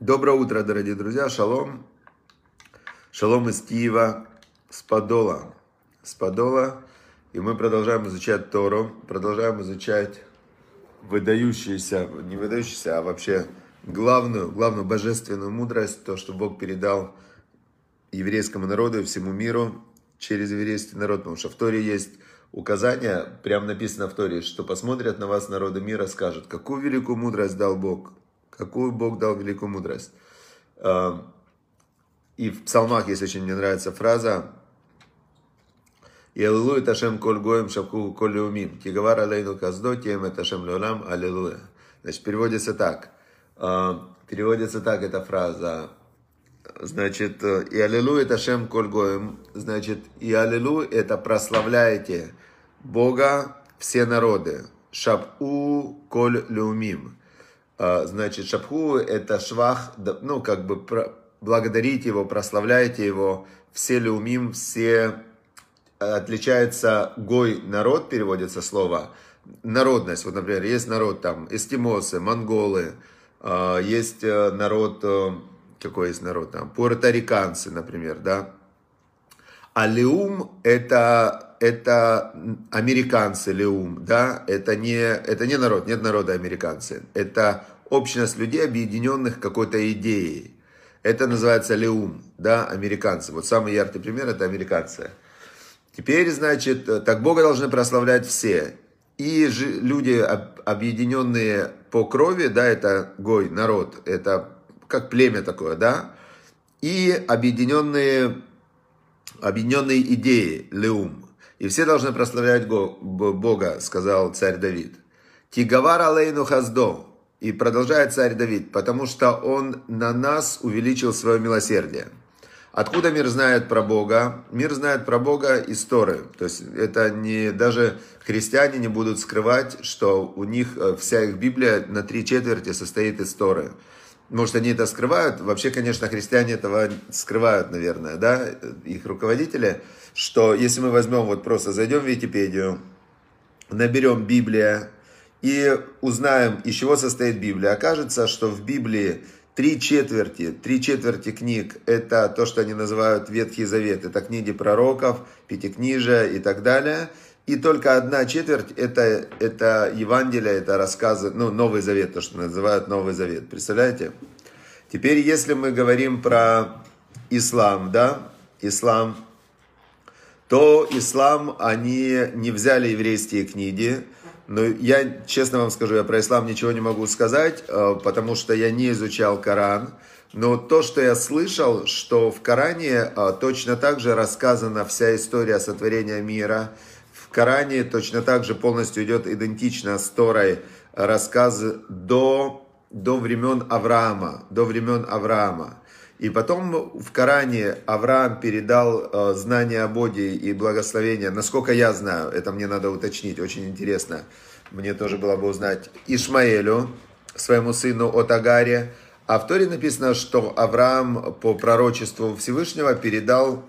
Доброе утро, дорогие друзья. Шалом. Шалом из Киева, с Подола. С Подола. И мы продолжаем изучать Тору, продолжаем изучать выдающуюся, не выдающуюся, а вообще главную, главную божественную мудрость, то, что Бог передал еврейскому народу и всему миру через еврейский народ. Потому что в Торе есть указание, прям написано в Торе, что посмотрят на вас народы мира, скажут, какую великую мудрость дал Бог, какую Бог дал великую мудрость. А, и в псалмах есть очень мне нравится фраза, Ялилуя Ташем Коль Гоем Шапху Коль Леумим. Кигавар Алейну Каздо Тем Ташем Леолам Аллилуйя. Значит, переводится так. А, переводится так эта фраза. Значит, и аллилуйя Ташем Коль Гоем. Значит, и аллилуйя это прославляете Бога все народы. Шапу Коль Леумим. А, значит, Шапху это швах, ну, как бы благодарите его, прославляйте его, все Леумим, все отличается гой народ, переводится слово, народность. Вот, например, есть народ там, эскимосы, монголы, а, есть э, народ, э, какой есть народ там, пуэрториканцы, например, да. А леум это, это американцы, леум, да, это не, это не народ, нет народа американцы. Это общность людей, объединенных какой-то идеей. Это называется леум, да, американцы. Вот самый яркий пример это американцы. Теперь, значит, так Бога должны прославлять все. И люди, объединенные по крови, да, это гой, народ, это как племя такое, да, и объединенные, объединенные идеи, леум. И все должны прославлять Бога, сказал царь Давид. Тигавар алейну хаздо. И продолжает царь Давид, потому что он на нас увеличил свое милосердие. Откуда мир знает про Бога? Мир знает про Бога из Торы. То есть это не даже христиане не будут скрывать, что у них э, вся их Библия на три четверти состоит из Торы. Может, они это скрывают? Вообще, конечно, христиане этого скрывают, наверное, да, их руководители, что если мы возьмем, вот просто зайдем в Википедию, наберем Библия и узнаем, из чего состоит Библия, окажется, что в Библии Три четверти, три четверти книг – это то, что они называют Ветхий Завет. Это книги пророков, Пятикнижия и так далее. И только одна четверть это, – это Евангелие, это рассказы, ну, Новый Завет, то, что называют Новый Завет. Представляете? Теперь, если мы говорим про ислам, да, ислам, то ислам, они не взяли еврейские книги, но я, честно вам скажу, я про ислам ничего не могу сказать, э, потому что я не изучал Коран. Но то, что я слышал, что в Коране э, точно так же рассказана вся история сотворения мира. В Коране точно так же полностью идет идентично с Торой рассказ до, до времен Авраама. До времен Авраама. И потом в Коране Авраам передал э, знания о Боге и благословения, насколько я знаю, это мне надо уточнить, очень интересно, мне тоже было бы узнать, Ишмаэлю, своему сыну от Агаре. А в Торе написано, что Авраам по пророчеству Всевышнего передал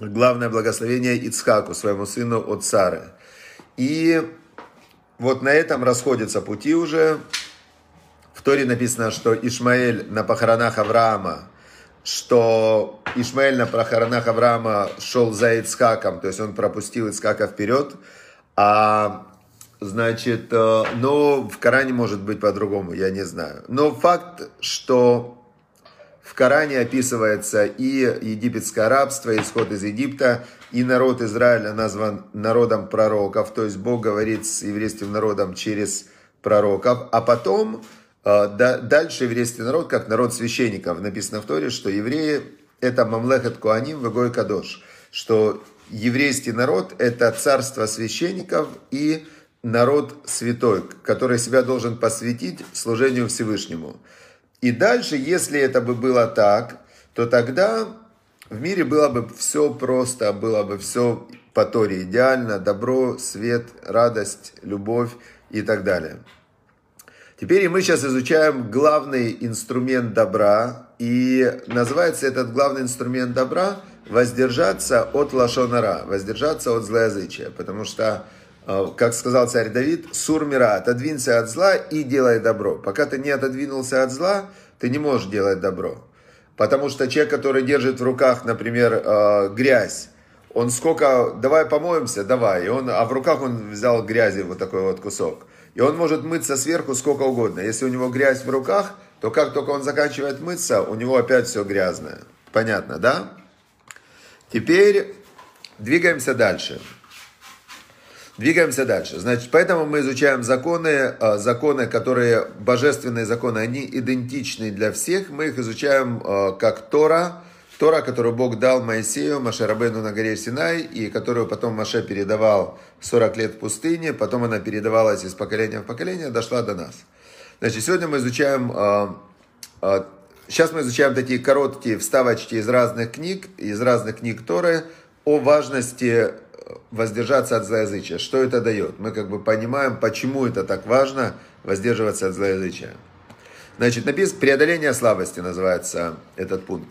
главное благословение Ицхаку, своему сыну от Сары. И вот на этом расходятся пути уже. В Торе написано, что Ишмаэль на похоронах Авраама что Ишмаэль на похоронах Авраама шел за Ицкаком, то есть он пропустил Ицкака вперед, а значит, но в Коране может быть по-другому, я не знаю. Но факт, что в Коране описывается и египетское рабство, и исход из Египта, и народ Израиля назван народом пророков, то есть Бог говорит с еврейским народом через пророков, а потом дальше еврейский народ, как народ священников, написано в Торе, что евреи это мамлехет куаним вегой кадош, что еврейский народ это царство священников и народ святой, который себя должен посвятить служению Всевышнему. И дальше, если это бы было так, то тогда в мире было бы все просто, было бы все по Торе идеально, добро, свет, радость, любовь и так далее. Теперь мы сейчас изучаем главный инструмент добра. И называется этот главный инструмент добра воздержаться от лошонара, воздержаться от злоязычия. Потому что, э, как сказал царь Давид, сурмира, отодвинься от зла и делай добро. Пока ты не отодвинулся от зла, ты не можешь делать добро. Потому что человек, который держит в руках, например, э, грязь, он сколько, давай помоемся, давай. И он, а в руках он взял грязи, вот такой вот кусок. И он может мыться сверху сколько угодно. Если у него грязь в руках, то как только он заканчивает мыться, у него опять все грязное. Понятно, да? Теперь двигаемся дальше. Двигаемся дальше. Значит, поэтому мы изучаем законы, а, законы, которые, божественные законы, они идентичны для всех. Мы их изучаем а, как Тора, Тора, которую Бог дал Моисею, Машарабену на горе Синай, и которую потом Маше передавал 40 лет в пустыне, потом она передавалась из поколения в поколение, дошла до нас. Значит, сегодня мы изучаем, сейчас мы изучаем такие короткие вставочки из разных книг, из разных книг Торы о важности воздержаться от злоязычия. Что это дает? Мы как бы понимаем, почему это так важно воздерживаться от злоязычия. Значит, написано «Преодоление слабости» называется этот пункт.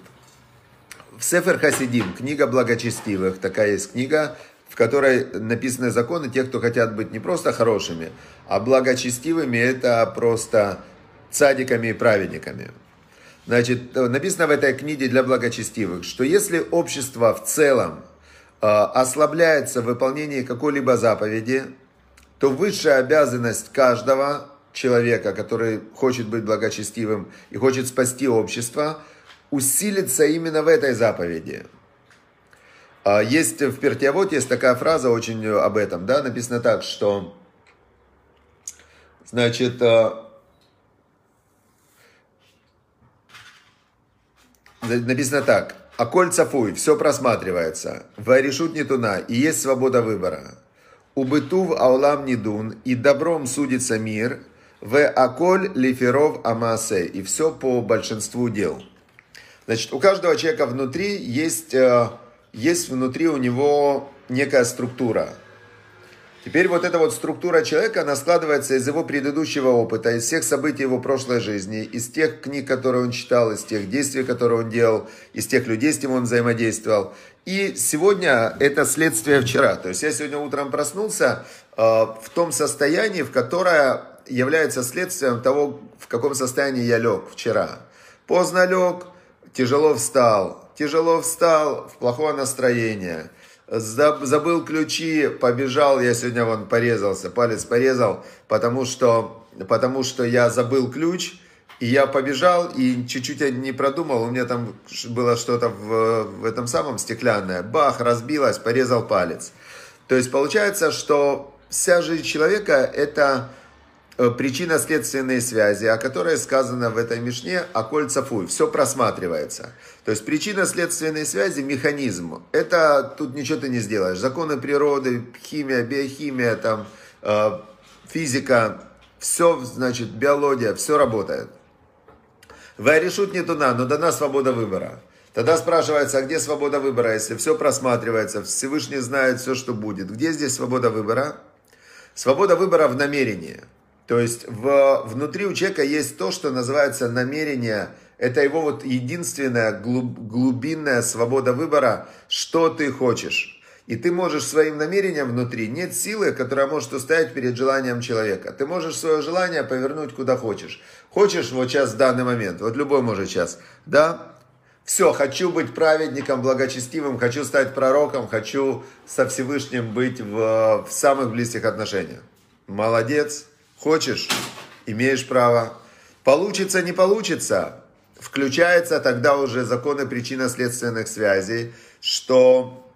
В Сефер Хасидим, книга благочестивых, такая есть книга, в которой написаны законы тех, кто хотят быть не просто хорошими, а благочестивыми, это просто цадиками и праведниками. Значит, написано в этой книге для благочестивых, что если общество в целом Э, ослабляется в выполнении какой-либо заповеди, то высшая обязанность каждого человека, который хочет быть благочестивым и хочет спасти общество, усилится именно в этой заповеди. А есть в Пертиавод есть такая фраза очень об этом, да, написано так, что, значит, э, написано так, а кольца фуй, все просматривается. Варешут не туна, и есть свобода выбора. Убытув аулам нидун, и добром судится мир, в аколь лиферов амасе, и все по большинству дел. Значит, у каждого человека внутри есть, э, есть внутри у него некая структура – Теперь вот эта вот структура человека, она складывается из его предыдущего опыта, из всех событий его прошлой жизни, из тех книг, которые он читал, из тех действий, которые он делал, из тех людей, с кем он взаимодействовал. И сегодня это следствие вчера. То есть я сегодня утром проснулся э, в том состоянии, в которое является следствием того, в каком состоянии я лег вчера. Поздно лег, тяжело встал, тяжело встал, в плохое настроение – забыл ключи, побежал, я сегодня вон порезался, палец порезал, потому что, потому что я забыл ключ, и я побежал, и чуть-чуть я не продумал, у меня там было что-то в, в этом самом стеклянное, бах, разбилось, порезал палец. То есть получается, что вся жизнь человека это причинно-следственные связи, о которой сказано в этой Мишне, а кольца фуй, все просматривается. То есть причинно-следственные связи, механизм, это тут ничего ты не сделаешь. Законы природы, химия, биохимия, там, э, физика, все, значит, биология, все работает. Вайрешут не туна, но дана свобода выбора. Тогда спрашивается, а где свобода выбора, если все просматривается, Всевышний знает все, что будет. Где здесь свобода выбора? Свобода выбора в намерении – то есть в, внутри у человека есть то, что называется намерение. Это его вот единственная глуб, глубинная свобода выбора, что ты хочешь. И ты можешь своим намерением внутри, нет силы, которая может устоять перед желанием человека. Ты можешь свое желание повернуть куда хочешь. Хочешь вот сейчас в данный момент, вот любой может сейчас, да, все, хочу быть праведником, благочестивым, хочу стать пророком, хочу со Всевышним быть в, в самых близких отношениях. Молодец, Хочешь, имеешь право. Получится, не получится. Включается тогда уже законы причинно-следственных связей, что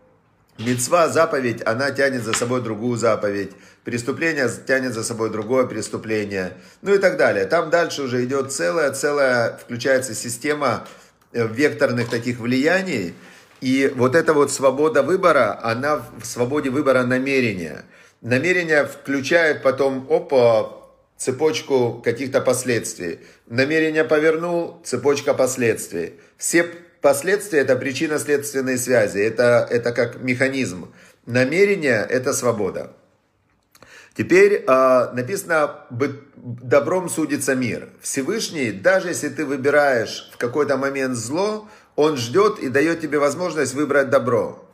мецва, заповедь, она тянет за собой другую заповедь. Преступление тянет за собой другое преступление. Ну и так далее. Там дальше уже идет целая, целая, включается система э, векторных таких влияний. И вот эта вот свобода выбора, она в свободе выбора намерения. Намерение включает потом, опа, цепочку каких-то последствий. Намерение повернул, цепочка последствий. Все последствия – это причинно-следственные связи, это, это как механизм. Намерение – это свобода. Теперь э, написано, добром судится мир. Всевышний, даже если ты выбираешь в какой-то момент зло, он ждет и дает тебе возможность выбрать добро.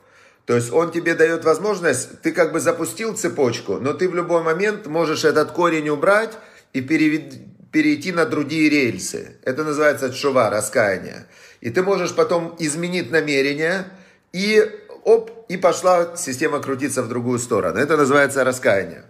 То есть он тебе дает возможность, ты как бы запустил цепочку, но ты в любой момент можешь этот корень убрать и перевести перейти на другие рельсы. Это называется чува, раскаяние. И ты можешь потом изменить намерение, и оп, и пошла система крутиться в другую сторону. Это называется раскаяние.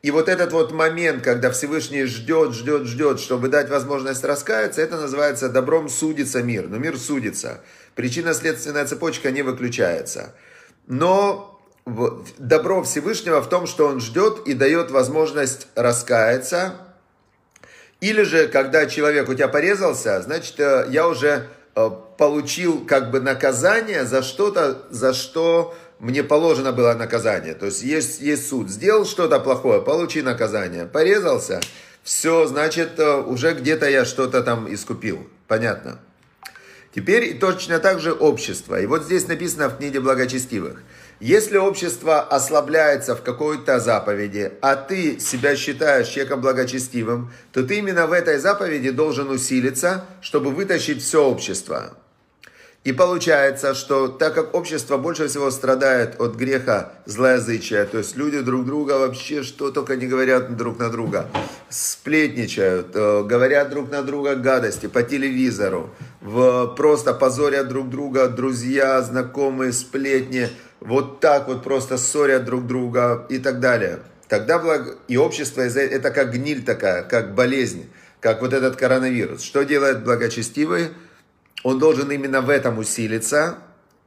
И вот этот вот момент, когда Всевышний ждет, ждет, ждет, чтобы дать возможность раскаяться, это называется добром судится мир. Но мир судится. Причинно-следственная цепочка не выключается. Но добро Всевышнего в том, что он ждет и дает возможность раскаяться. Или же, когда человек у тебя порезался, значит, э, я уже э, получил как бы наказание за что-то, за что мне положено было наказание. То есть есть, есть суд. Сделал что-то плохое, получи наказание. Порезался, все, значит, э, уже где-то я что-то там искупил. Понятно. Теперь точно так же общество. И вот здесь написано в книге благочестивых. Если общество ослабляется в какой-то заповеди, а ты себя считаешь человеком благочестивым, то ты именно в этой заповеди должен усилиться, чтобы вытащить все общество. И получается, что так как общество больше всего страдает от греха злоязычия, то есть люди друг друга вообще что только не говорят друг на друга, сплетничают, э, говорят друг на друга гадости по телевизору, в, просто позорят друг друга, друзья, знакомые, сплетни, вот так вот просто ссорят друг друга и так далее. Тогда благ... и общество это как гниль такая, как болезнь, как вот этот коронавирус. Что делает благочестивый? он должен именно в этом усилиться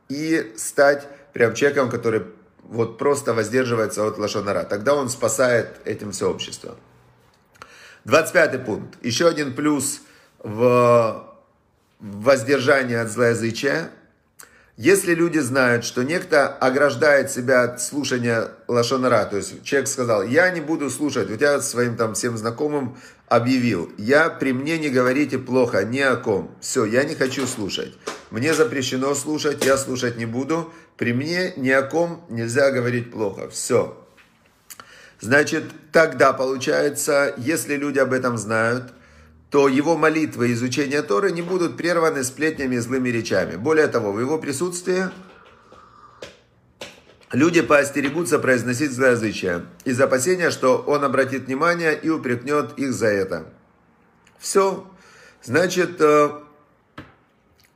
и стать прям человеком, который вот просто воздерживается от лошонара. Тогда он спасает этим все общество. 25 пункт. Еще один плюс в воздержании от злоязычия – если люди знают, что некто ограждает себя от слушания лошонара, то есть человек сказал, я не буду слушать, у тебя своим там всем знакомым объявил, я при мне не говорите плохо ни о ком, все, я не хочу слушать, мне запрещено слушать, я слушать не буду, при мне ни о ком нельзя говорить плохо, все. Значит, тогда получается, если люди об этом знают, то его молитвы и изучение Торы не будут прерваны сплетнями и злыми речами. Более того, в его присутствии люди поостерегутся произносить злоязычие из опасения, что он обратит внимание и упрекнет их за это. Все. Значит, э,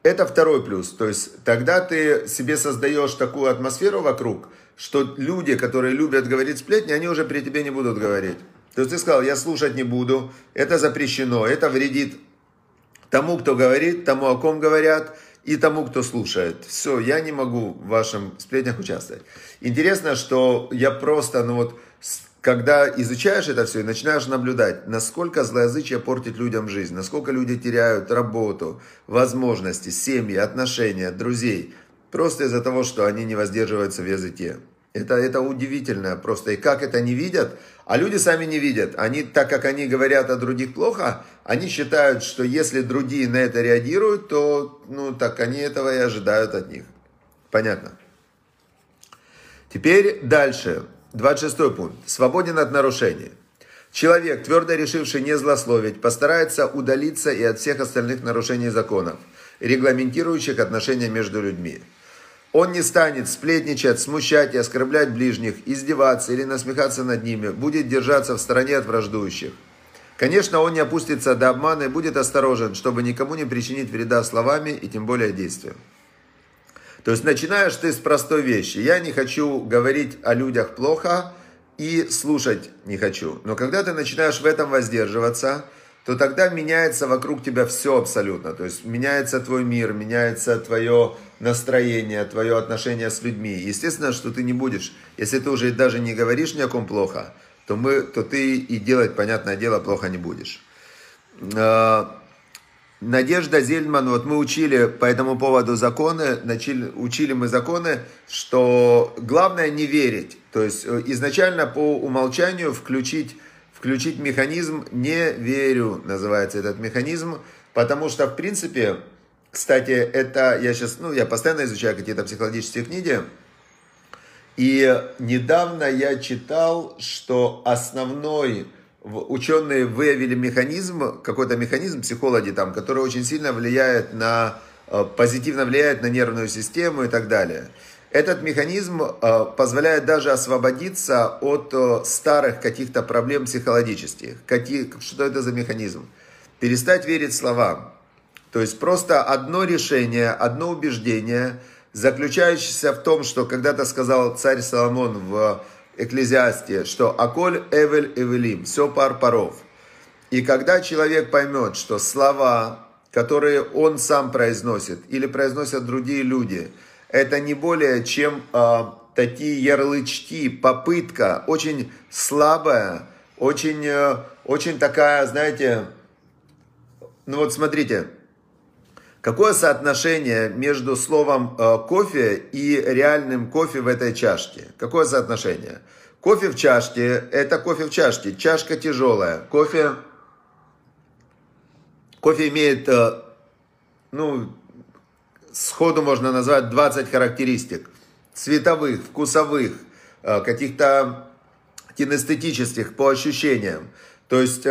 это второй плюс. То есть тогда ты себе создаешь такую атмосферу вокруг, что люди, которые любят говорить сплетни, они уже при тебе не будут говорить. То есть ты сказал, я слушать не буду, это запрещено, это вредит тому, кто говорит, тому, о ком говорят, и тому, кто слушает. Все, я не могу в вашем сплетнях участвовать. Интересно, что я просто, ну вот, когда изучаешь это все и начинаешь наблюдать, насколько злоязычие портит людям жизнь, насколько люди теряют работу, возможности, семьи, отношения, друзей, просто из-за того, что они не воздерживаются в языке. Это, это удивительно просто. И как это не видят, а люди сами не видят. Они, так как они говорят о других плохо, они считают, что если другие на это реагируют, то, ну, так они этого и ожидают от них. Понятно. Теперь дальше. 26 пункт. Свободен от нарушений. Человек, твердо решивший не злословить, постарается удалиться и от всех остальных нарушений законов, регламентирующих отношения между людьми. Он не станет сплетничать, смущать и оскорблять ближних, издеваться или насмехаться над ними, будет держаться в стороне от враждующих. Конечно, он не опустится до обмана и будет осторожен, чтобы никому не причинить вреда словами и тем более действием. То есть начинаешь ты с простой вещи. Я не хочу говорить о людях плохо и слушать не хочу. Но когда ты начинаешь в этом воздерживаться, то тогда меняется вокруг тебя все абсолютно. То есть меняется твой мир, меняется твое настроение, твое отношение с людьми. Естественно, что ты не будешь, если ты уже даже не говоришь ни о ком плохо, то, мы, то ты и делать, понятное дело, плохо не будешь. А, Надежда Зельман, вот мы учили по этому поводу законы, начали, учили мы законы, что главное не верить. То есть э, изначально по умолчанию включить включить механизм «не верю», называется этот механизм, потому что, в принципе, кстати, это я сейчас, ну, я постоянно изучаю какие-то психологические книги, и недавно я читал, что основной ученые выявили механизм, какой-то механизм, психологи там, который очень сильно влияет на, э, позитивно влияет на нервную систему и так далее. Этот механизм э, позволяет даже освободиться от э, старых каких-то проблем психологических. Какие, что это за механизм? Перестать верить словам. То есть просто одно решение, одно убеждение, заключающееся в том, что когда-то сказал царь Соломон в Экклезиасте, что «Аколь эвель эвелим» – все пар паров. И когда человек поймет, что слова, которые он сам произносит или произносят другие люди, это не более чем э, такие ярлычки, попытка, очень слабая, очень, э, очень такая, знаете, ну вот смотрите, какое соотношение между словом э, кофе и реальным кофе в этой чашке? Какое соотношение? Кофе в чашке – это кофе в чашке. Чашка тяжелая. Кофе, кофе имеет, э, ну, сходу можно назвать 20 характеристик. Цветовых, вкусовых, э, каких-то кинестетических, по ощущениям. То есть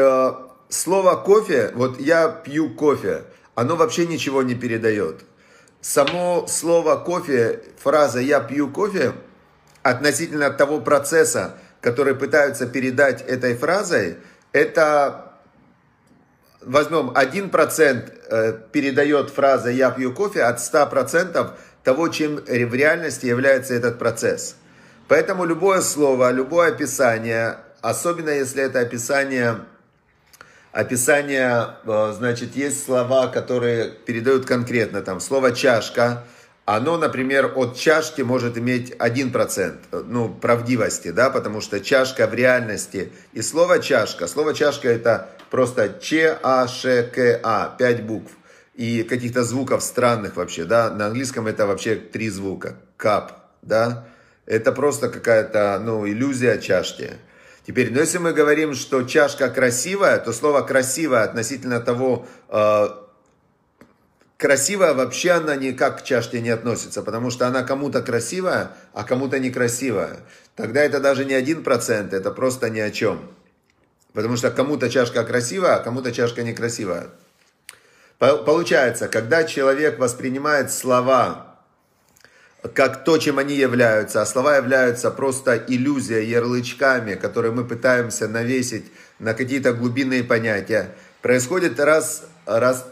слово кофе, вот я пью кофе, оно вообще ничего не передает. Само слово кофе, фраза «я пью кофе» относительно того процесса, который пытаются передать этой фразой, это, возьмем, 1% э, передает фраза «я пью кофе» от 100% того, чем в реальности является этот процесс. Поэтому любое слово, любое описание, особенно если это описание описание, э, значит, есть слова, которые передают конкретно, там, слово «чашка», оно, например, от чашки может иметь 1%, ну, правдивости, да, потому что чашка в реальности. И слово чашка, слово чашка это просто Ч, А, Ш, К, А, 5 букв. И каких-то звуков странных вообще, да, на английском это вообще три звука. Кап, да, это просто какая-то, ну, иллюзия чашки. Теперь, ну если мы говорим, что чашка красивая, то слово красивая относительно того, э, красивая вообще она никак к чашке не относится, потому что она кому-то красивая, а кому-то некрасивая. Тогда это даже не один процент, это просто ни о чем. Потому что кому-то чашка красивая, а кому-то чашка некрасивая. Получается, когда человек воспринимает слова как то, чем они являются, а слова являются просто иллюзия, ярлычками, которые мы пытаемся навесить на какие-то глубинные понятия, происходит раз, раз,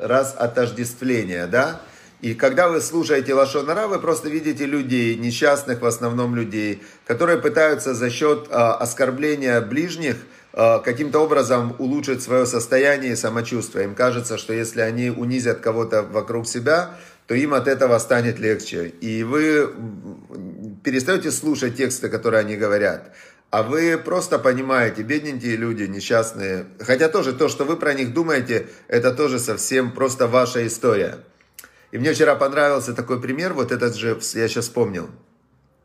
раз отождествление, да? И когда вы слушаете Лашонара, вы просто видите людей, несчастных в основном людей, которые пытаются за счет э, оскорбления ближних э, каким-то образом улучшить свое состояние и самочувствие. Им кажется, что если они унизят кого-то вокруг себя, то им от этого станет легче. И вы перестаете слушать тексты, которые они говорят. А вы просто понимаете, бедненькие люди, несчастные. Хотя тоже то, что вы про них думаете, это тоже совсем просто ваша история. И мне вчера понравился такой пример, вот этот же, я сейчас вспомнил,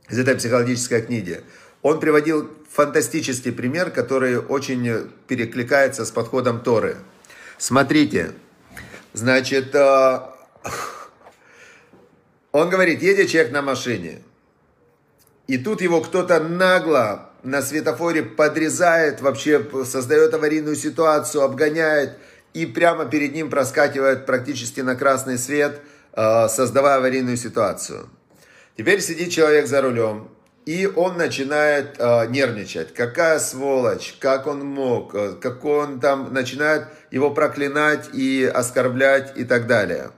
из этой психологической книги. Он приводил фантастический пример, который очень перекликается с подходом Торы. Смотрите, значит, а, он говорит, едет человек на машине, и тут его кто-то нагло на светофоре подрезает, вообще создает аварийную ситуацию, обгоняет, и прямо перед ним проскакивает практически на красный свет, э, создавая аварийную ситуацию. Теперь сидит человек за рулем, и он начинает э, нервничать. Какая сволочь, как он мог, э, как он там начинает его проклинать и оскорблять и так далее.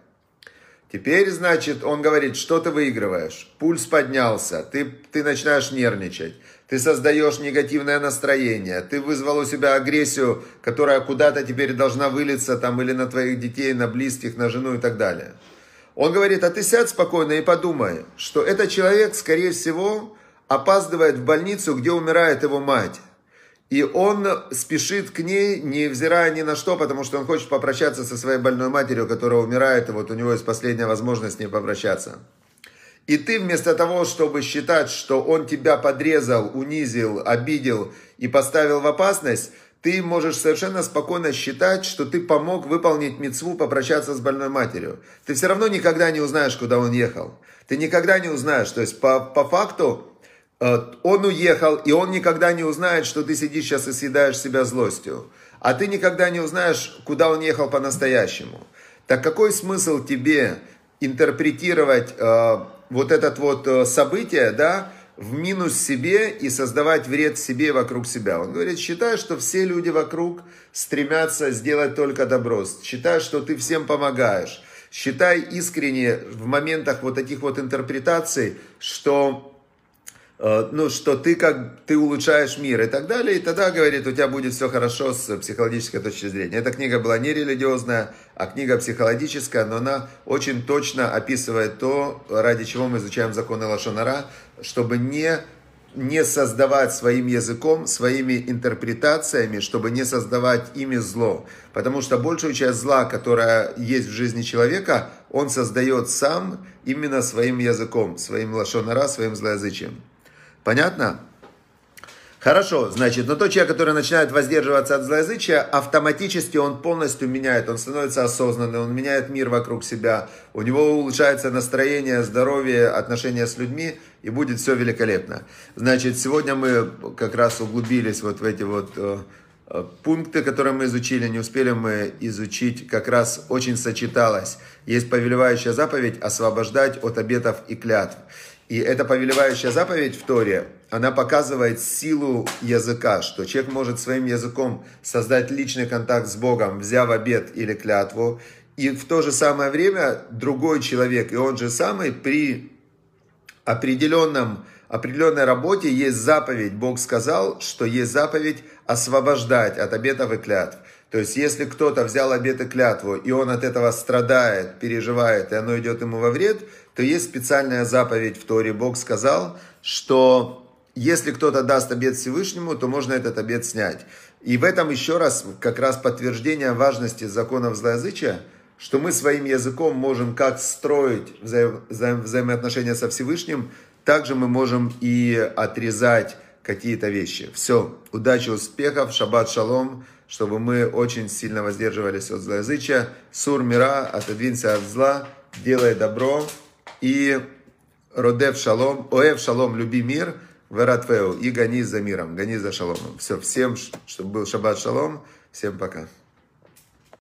Теперь, значит, он говорит, что ты выигрываешь? Пульс поднялся, ты, ты начинаешь нервничать, ты создаешь негативное настроение, ты вызвал у себя агрессию, которая куда-то теперь должна вылиться там или на твоих детей, на близких, на жену и так далее. Он говорит, а ты сядь спокойно и подумай, что этот человек, скорее всего, опаздывает в больницу, где умирает его мать. И он спешит к ней, невзирая ни на что, потому что он хочет попрощаться со своей больной матерью, которая умирает, и вот у него есть последняя возможность с ней попрощаться. И ты вместо того, чтобы считать, что он тебя подрезал, унизил, обидел и поставил в опасность, ты можешь совершенно спокойно считать, что ты помог выполнить мецву, попрощаться с больной матерью. Ты все равно никогда не узнаешь, куда он ехал. Ты никогда не узнаешь. То есть по, по факту Э, он уехал, и он никогда не узнает, что ты сидишь сейчас и съедаешь себя злостью. А ты никогда не узнаешь, куда он ехал по-настоящему. Так какой смысл тебе интерпретировать э, вот это вот э, событие, да, в минус себе и создавать вред себе и вокруг себя. Он говорит, считай, что все люди вокруг стремятся сделать только добро. Считай, что ты всем помогаешь. Считай искренне в моментах вот таких вот интерпретаций, что ну, что ты как ты улучшаешь мир и так далее, и тогда, говорит, у тебя будет все хорошо с психологической точки зрения. Эта книга была не религиозная, а книга психологическая, но она очень точно описывает то, ради чего мы изучаем законы Лашонара, чтобы не, не создавать своим языком, своими интерпретациями, чтобы не создавать ими зло. Потому что большую часть зла, которая есть в жизни человека, он создает сам именно своим языком, своим Лашонара, своим злоязычием. Понятно? Хорошо, значит, но тот человек, который начинает воздерживаться от злоязычия, автоматически он полностью меняет, он становится осознанным, он меняет мир вокруг себя, у него улучшается настроение, здоровье, отношения с людьми, и будет все великолепно. Значит, сегодня мы как раз углубились вот в эти вот э, э, пункты, которые мы изучили, не успели мы изучить, как раз очень сочеталось. Есть повелевающая заповедь освобождать от обетов и клятв. И эта повелевающая заповедь в Торе, она показывает силу языка, что человек может своим языком создать личный контакт с Богом, взяв обед или клятву, и в то же самое время другой человек, и он же самый, при определенном, определенной работе есть заповедь. Бог сказал, что есть заповедь освобождать от обетов и клятв. То есть, если кто-то взял обет и клятву, и он от этого страдает, переживает, и оно идет ему во вред, то есть специальная заповедь в Торе. Бог сказал, что если кто-то даст обед Всевышнему, то можно этот обед снять. И в этом еще раз как раз подтверждение важности законов злоязычия, что мы своим языком можем как строить вза- вза- взаимоотношения со Всевышним, также мы можем и отрезать какие-то вещи. Все, удачи, успехов, шаббат шалом, чтобы мы очень сильно воздерживались от злоязычия. Сур мира, отодвинься от зла, делай добро и родев шалом, оев шалом, люби мир, вератвеу, и гони за миром, гони за шаломом. Все, всем, чтобы был шаббат шалом, всем пока.